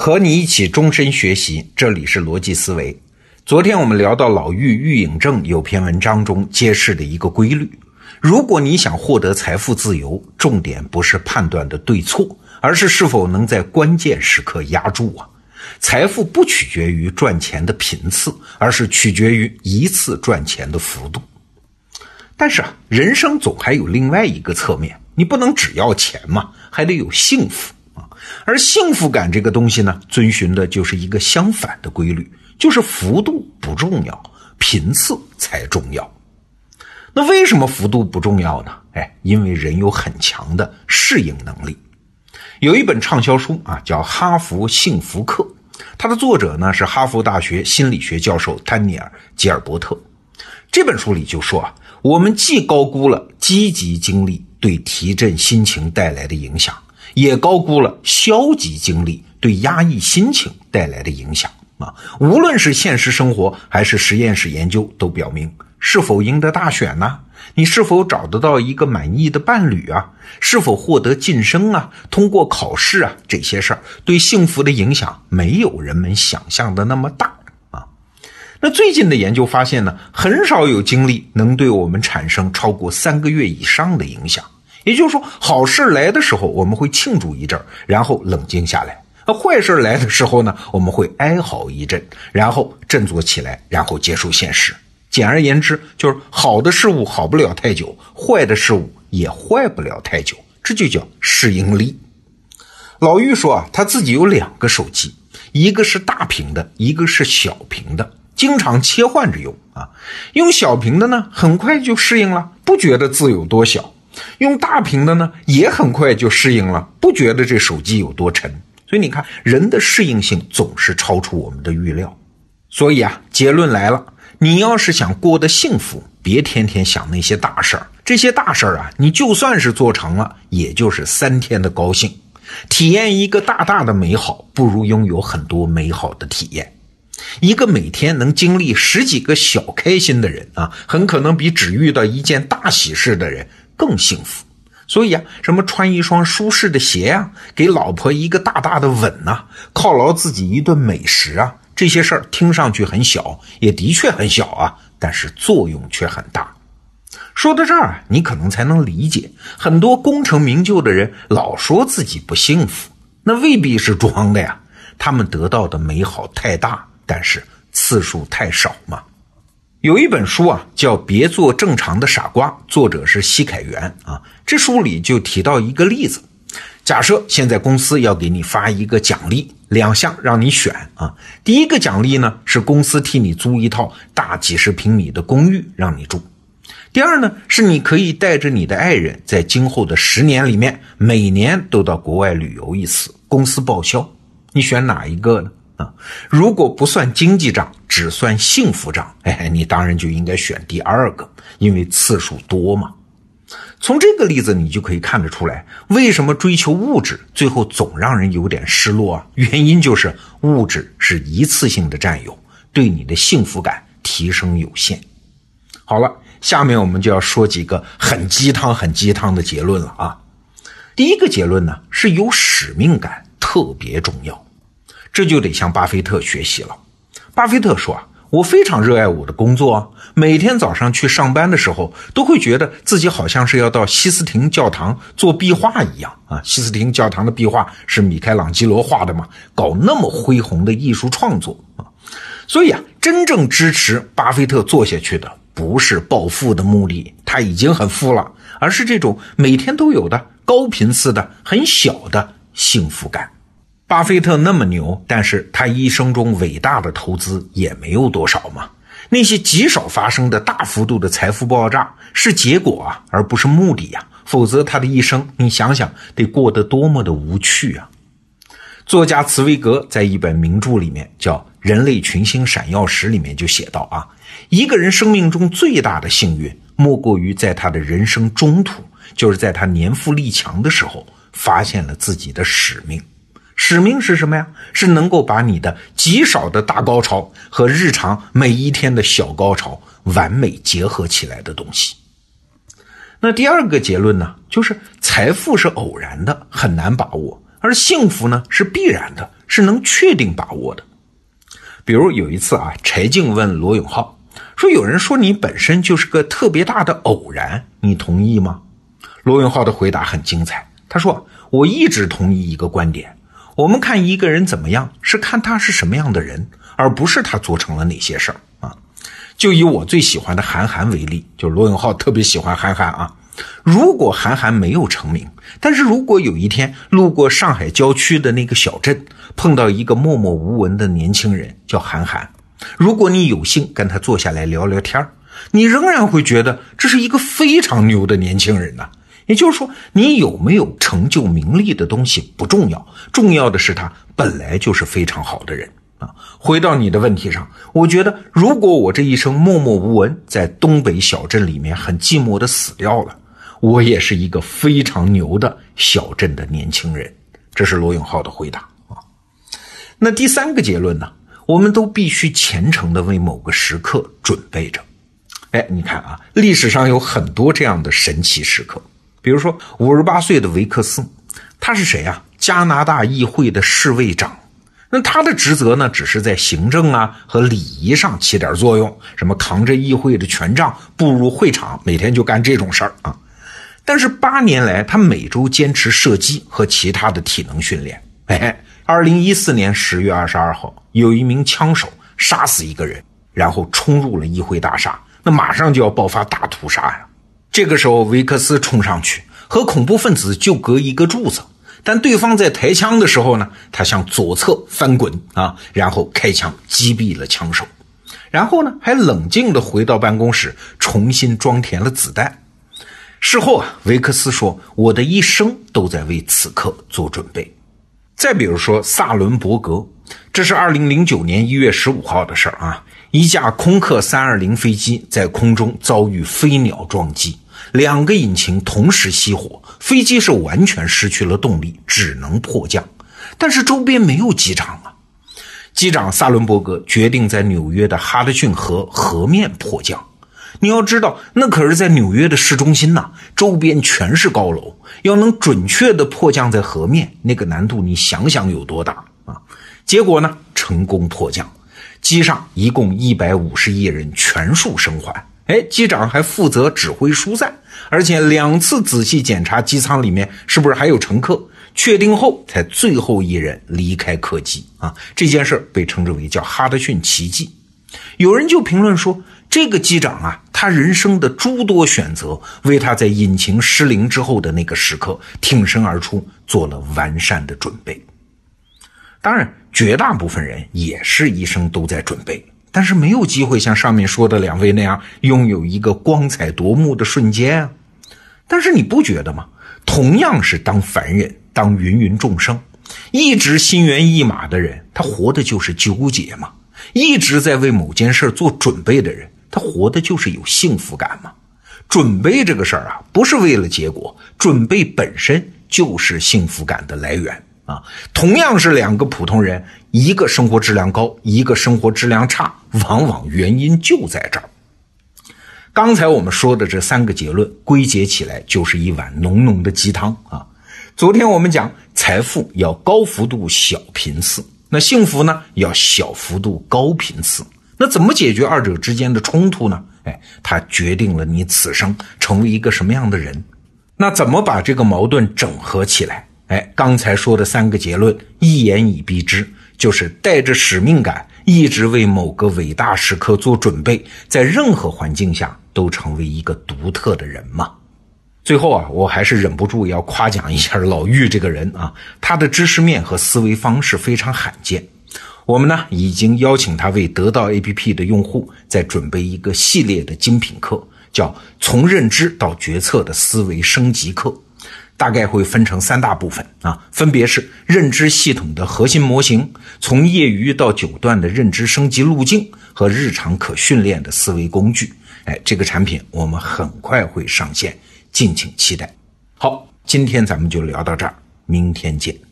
和你一起终身学习，这里是逻辑思维。昨天我们聊到老妪郁颖正有篇文章中揭示的一个规律：如果你想获得财富自由，重点不是判断的对错，而是是否能在关键时刻压住啊。财富不取决于赚钱的频次，而是取决于一次赚钱的幅度。但是啊，人生总还有另外一个侧面，你不能只要钱嘛，还得有幸福。而幸福感这个东西呢，遵循的就是一个相反的规律，就是幅度不重要，频次才重要。那为什么幅度不重要呢？哎，因为人有很强的适应能力。有一本畅销书啊，叫《哈佛幸福课》，它的作者呢是哈佛大学心理学教授丹尼尔·吉尔伯特。这本书里就说啊，我们既高估了积极经历对提振心情带来的影响。也高估了消极经历对压抑心情带来的影响啊！无论是现实生活还是实验室研究，都表明是否赢得大选呢？你是否找得到一个满意的伴侣啊？是否获得晋升啊？通过考试啊？这些事儿对幸福的影响没有人们想象的那么大啊！那最近的研究发现呢，很少有经历能对我们产生超过三个月以上的影响。也就是说，好事来的时候我们会庆祝一阵，然后冷静下来；那坏事来的时候呢，我们会哀嚎一阵，然后振作起来，然后接受现实。简而言之，就是好的事物好不了太久，坏的事物也坏不了太久，这就叫适应力。老玉说啊，他自己有两个手机，一个是大屏的，一个是小屏的，经常切换着用啊。用小屏的呢，很快就适应了，不觉得字有多小。用大屏的呢，也很快就适应了，不觉得这手机有多沉。所以你看，人的适应性总是超出我们的预料。所以啊，结论来了，你要是想过得幸福，别天天想那些大事儿。这些大事儿啊，你就算是做成了，也就是三天的高兴。体验一个大大的美好，不如拥有很多美好的体验。一个每天能经历十几个小开心的人啊，很可能比只遇到一件大喜事的人。更幸福，所以啊，什么穿一双舒适的鞋啊，给老婆一个大大的吻呐，犒劳自己一顿美食啊，这些事儿听上去很小，也的确很小啊，但是作用却很大。说到这儿啊，你可能才能理解，很多功成名就的人老说自己不幸福，那未必是装的呀，他们得到的美好太大，但是次数太少嘛。有一本书啊，叫《别做正常的傻瓜》，作者是奚凯元啊。这书里就提到一个例子：假设现在公司要给你发一个奖励，两项让你选啊。第一个奖励呢是公司替你租一套大几十平米的公寓让你住；第二呢是你可以带着你的爱人，在今后的十年里面，每年都到国外旅游一次，公司报销。你选哪一个呢？啊，如果不算经济账，只算幸福账，哎，你当然就应该选第二个，因为次数多嘛。从这个例子你就可以看得出来，为什么追求物质最后总让人有点失落啊？原因就是物质是一次性的占有，对你的幸福感提升有限。好了，下面我们就要说几个很鸡汤、很鸡汤的结论了啊。第一个结论呢，是有使命感特别重要。这就得向巴菲特学习了。巴菲特说：“啊，我非常热爱我的工作，每天早上去上班的时候，都会觉得自己好像是要到西斯廷教堂做壁画一样啊！西斯廷教堂的壁画是米开朗基罗画的嘛？搞那么恢宏的艺术创作啊！所以啊，真正支持巴菲特做下去的，不是暴富的目的，他已经很富了，而是这种每天都有的高频次的很小的幸福感。”巴菲特那么牛，但是他一生中伟大的投资也没有多少嘛。那些极少发生的大幅度的财富爆炸是结果啊，而不是目的呀。否则他的一生，你想想得过得多么的无趣啊！作家茨威格在一本名著里面叫《人类群星闪耀时》里面就写到啊，一个人生命中最大的幸运，莫过于在他的人生中途，就是在他年富力强的时候，发现了自己的使命。使命是什么呀？是能够把你的极少的大高潮和日常每一天的小高潮完美结合起来的东西。那第二个结论呢，就是财富是偶然的，很难把握；而幸福呢是必然的，是能确定把握的。比如有一次啊，柴静问罗永浩说：“有人说你本身就是个特别大的偶然，你同意吗？”罗永浩的回答很精彩，他说：“我一直同意一个观点，我们看一个人怎么样，是看他是什么样的人，而不是他做成了哪些事儿啊。”就以我最喜欢的韩寒为例，就罗永浩特别喜欢韩寒啊。如果韩寒没有成名，但是如果有一天路过上海郊区的那个小镇，碰到一个默默无闻的年轻人叫韩寒，如果你有幸跟他坐下来聊聊天你仍然会觉得这是一个非常牛的年轻人呐。也就是说，你有没有成就名利的东西不重要，重要的是他本来就是非常好的人。啊，回到你的问题上，我觉得如果我这一生默默无闻，在东北小镇里面很寂寞的死掉了，我也是一个非常牛的小镇的年轻人。这是罗永浩的回答啊。那第三个结论呢？我们都必须虔诚的为某个时刻准备着。哎，你看啊，历史上有很多这样的神奇时刻，比如说五十八岁的维克斯，他是谁啊？加拿大议会的侍卫长。那他的职责呢，只是在行政啊和礼仪上起点作用，什么扛着议会的权杖步入会场，每天就干这种事儿啊。但是八年来，他每周坚持射击和其他的体能训练。哎，二零一四年十月二十二号，有一名枪手杀死一个人，然后冲入了议会大厦，那马上就要爆发大屠杀呀。这个时候，维克斯冲上去和恐怖分子就隔一个柱子。但对方在抬枪的时候呢，他向左侧翻滚啊，然后开枪击毙了枪手，然后呢，还冷静地回到办公室，重新装填了子弹。事后啊，维克斯说：“我的一生都在为此刻做准备。”再比如说萨伦伯格，这是二零零九年一月十五号的事儿啊，一架空客三二零飞机在空中遭遇飞鸟撞击。两个引擎同时熄火，飞机是完全失去了动力，只能迫降。但是周边没有机场啊，机长萨伦伯格决定在纽约的哈德逊河河面迫降。你要知道，那可是在纽约的市中心呐，周边全是高楼，要能准确的迫降在河面，那个难度你想想有多大啊？结果呢，成功迫降，机上一共一百五十亿人全数生还。哎，机长还负责指挥疏散，而且两次仔细检查机舱里面是不是还有乘客，确定后才最后一人离开客机啊。这件事被称之为叫哈德逊奇迹。有人就评论说，这个机长啊，他人生的诸多选择，为他在引擎失灵之后的那个时刻挺身而出做了完善的准备。当然，绝大部分人也是一生都在准备。但是没有机会像上面说的两位那样拥有一个光彩夺目的瞬间啊！但是你不觉得吗？同样是当凡人，当芸芸众生，一直心猿意马的人，他活的就是纠结嘛；一直在为某件事做准备的人，他活的就是有幸福感嘛。准备这个事儿啊，不是为了结果，准备本身就是幸福感的来源。啊，同样是两个普通人，一个生活质量高，一个生活质量差，往往原因就在这儿。刚才我们说的这三个结论归结起来就是一碗浓浓的鸡汤啊。昨天我们讲财富要高幅度小频次，那幸福呢要小幅度高频次。那怎么解决二者之间的冲突呢？哎，它决定了你此生成为一个什么样的人。那怎么把这个矛盾整合起来？哎，刚才说的三个结论一言以蔽之，就是带着使命感，一直为某个伟大时刻做准备，在任何环境下都成为一个独特的人嘛。最后啊，我还是忍不住要夸奖一下老玉这个人啊，他的知识面和思维方式非常罕见。我们呢已经邀请他为得到 APP 的用户在准备一个系列的精品课，叫从认知到决策的思维升级课。大概会分成三大部分啊，分别是认知系统的核心模型，从业余到九段的认知升级路径和日常可训练的思维工具。哎，这个产品我们很快会上线，敬请期待。好，今天咱们就聊到这儿，明天见。